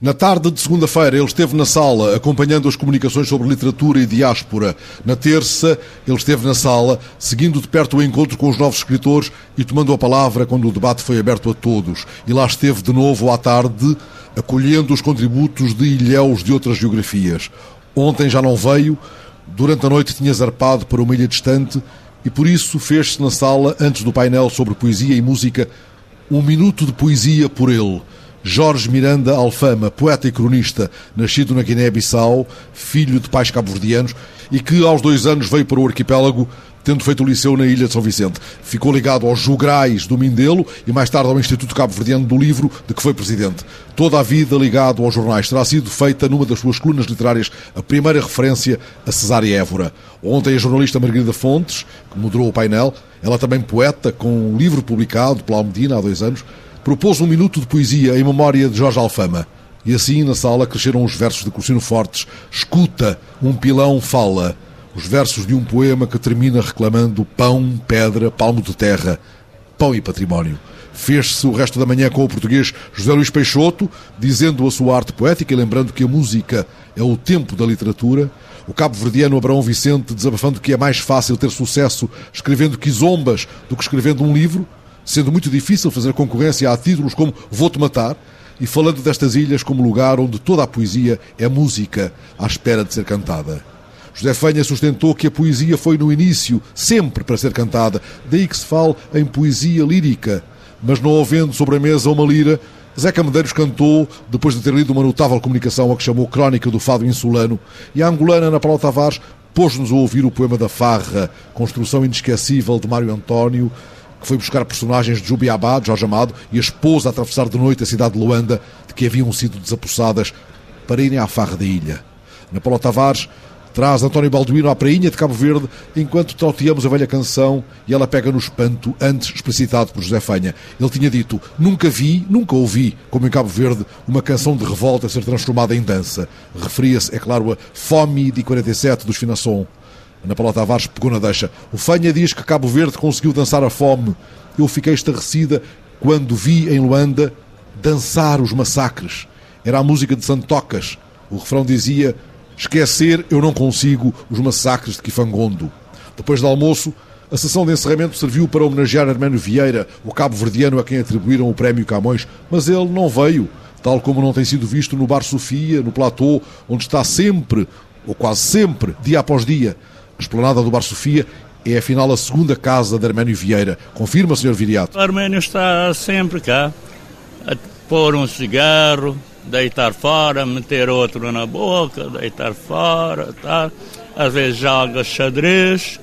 Na tarde de segunda-feira, ele esteve na sala acompanhando as comunicações sobre literatura e diáspora. Na terça, ele esteve na sala, seguindo de perto o encontro com os novos escritores e tomando a palavra quando o debate foi aberto a todos. E lá esteve de novo à tarde, acolhendo os contributos de ilhéus de outras geografias. Ontem já não veio, durante a noite tinha zarpado para uma ilha distante e por isso fez-se na sala, antes do painel sobre poesia e música, um minuto de poesia por ele Jorge Miranda Alfama, poeta e cronista, nascido na Guiné-Bissau, filho de pais cabo-verdianos e que aos dois anos veio para o arquipélago tendo feito o liceu na Ilha de São Vicente. Ficou ligado aos Jugrais do Mindelo e mais tarde ao Instituto Cabo-Verdiano do Livro, de que foi presidente. Toda a vida ligado aos jornais. Terá sido feita numa das suas colunas literárias a primeira referência a Cesária Évora. Ontem a jornalista Margarida Fontes, que moderou o painel, ela também poeta, com um livro publicado pela Almedina há dois anos, propôs um minuto de poesia em memória de Jorge Alfama. E assim na sala cresceram os versos de Crucino Fortes. Escuta, um pilão fala. Os versos de um poema que termina reclamando pão, pedra, palmo de terra, pão e património. Fez-se o resto da manhã com o português José Luís Peixoto, dizendo a sua arte poética e lembrando que a música é o tempo da literatura. O cabo-verdiano Abraão Vicente desabafando que é mais fácil ter sucesso escrevendo quizombas do que escrevendo um livro sendo muito difícil fazer concorrência a títulos como Vou-te Matar, e falando destas ilhas como lugar onde toda a poesia é música à espera de ser cantada. José Fanha sustentou que a poesia foi no início sempre para ser cantada, daí que se fala em poesia lírica. Mas não havendo sobre a mesa uma lira, Zeca Medeiros cantou, depois de ter lido uma notável comunicação a que chamou Crónica do Fado Insulano, e a angolana Ana Paula Tavares pôs-nos a ouvir o poema da Farra, construção inesquecível de Mário António, que foi buscar personagens de Jubiabá, de Jorge Amado, e a esposa a atravessar de noite a cidade de Luanda, de que haviam sido desapossadas, para irem à farra da ilha. Na Paula Tavares traz António Balduino à prainha de Cabo Verde, enquanto trauteamos a velha canção e ela pega no espanto, antes explicitado por José Fanha. Ele tinha dito, nunca vi, nunca ouvi, como em Cabo Verde, uma canção de revolta ser transformada em dança. Referia-se, é claro, a Fome de 47 dos Finasson. Ana Paula Tavares pegou na deixa. O Fanha diz que Cabo Verde conseguiu dançar a fome. Eu fiquei estarrecida quando vi em Luanda dançar os massacres. Era a música de Santocas. O refrão dizia: Esquecer eu não consigo os massacres de Kifangondo. Depois do almoço, a sessão de encerramento serviu para homenagear Arménio Vieira, o cabo-verdiano a quem atribuíram o prémio Camões, mas ele não veio, tal como não tem sido visto no Bar Sofia, no Platô, onde está sempre, ou quase sempre, dia após dia. Esplanada do Bar Sofia é afinal a segunda casa de Arménio Vieira. Confirma, Sr. Viriato? O Arménio está sempre cá, a pôr um cigarro, deitar fora, meter outro na boca, deitar fora, tá? às vezes joga xadrez,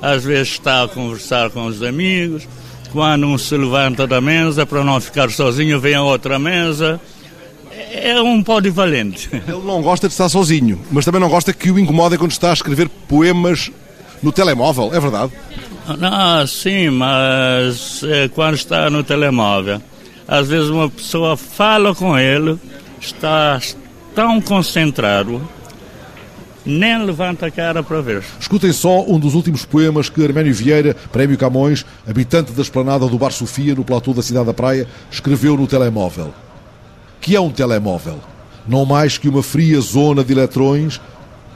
às vezes está a conversar com os amigos. Quando um se levanta da mesa para não ficar sozinho, vem a outra mesa é um polivalente. Ele não gosta de estar sozinho, mas também não gosta que o incomodem quando está a escrever poemas no telemóvel, é verdade? Ah, sim, mas é, quando está no telemóvel, às vezes uma pessoa fala com ele, está tão concentrado, nem levanta a cara para ver. Escutem só um dos últimos poemas que Arménio Vieira, Prémio Camões, habitante da esplanada do Bar Sofia, no platô da Cidade da Praia, escreveu no telemóvel que é um telemóvel? Não mais que uma fria zona de eletrões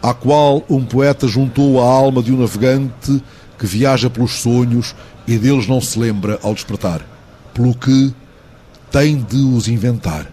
à qual um poeta juntou a alma de um navegante que viaja pelos sonhos e deles não se lembra ao despertar, pelo que tem de os inventar.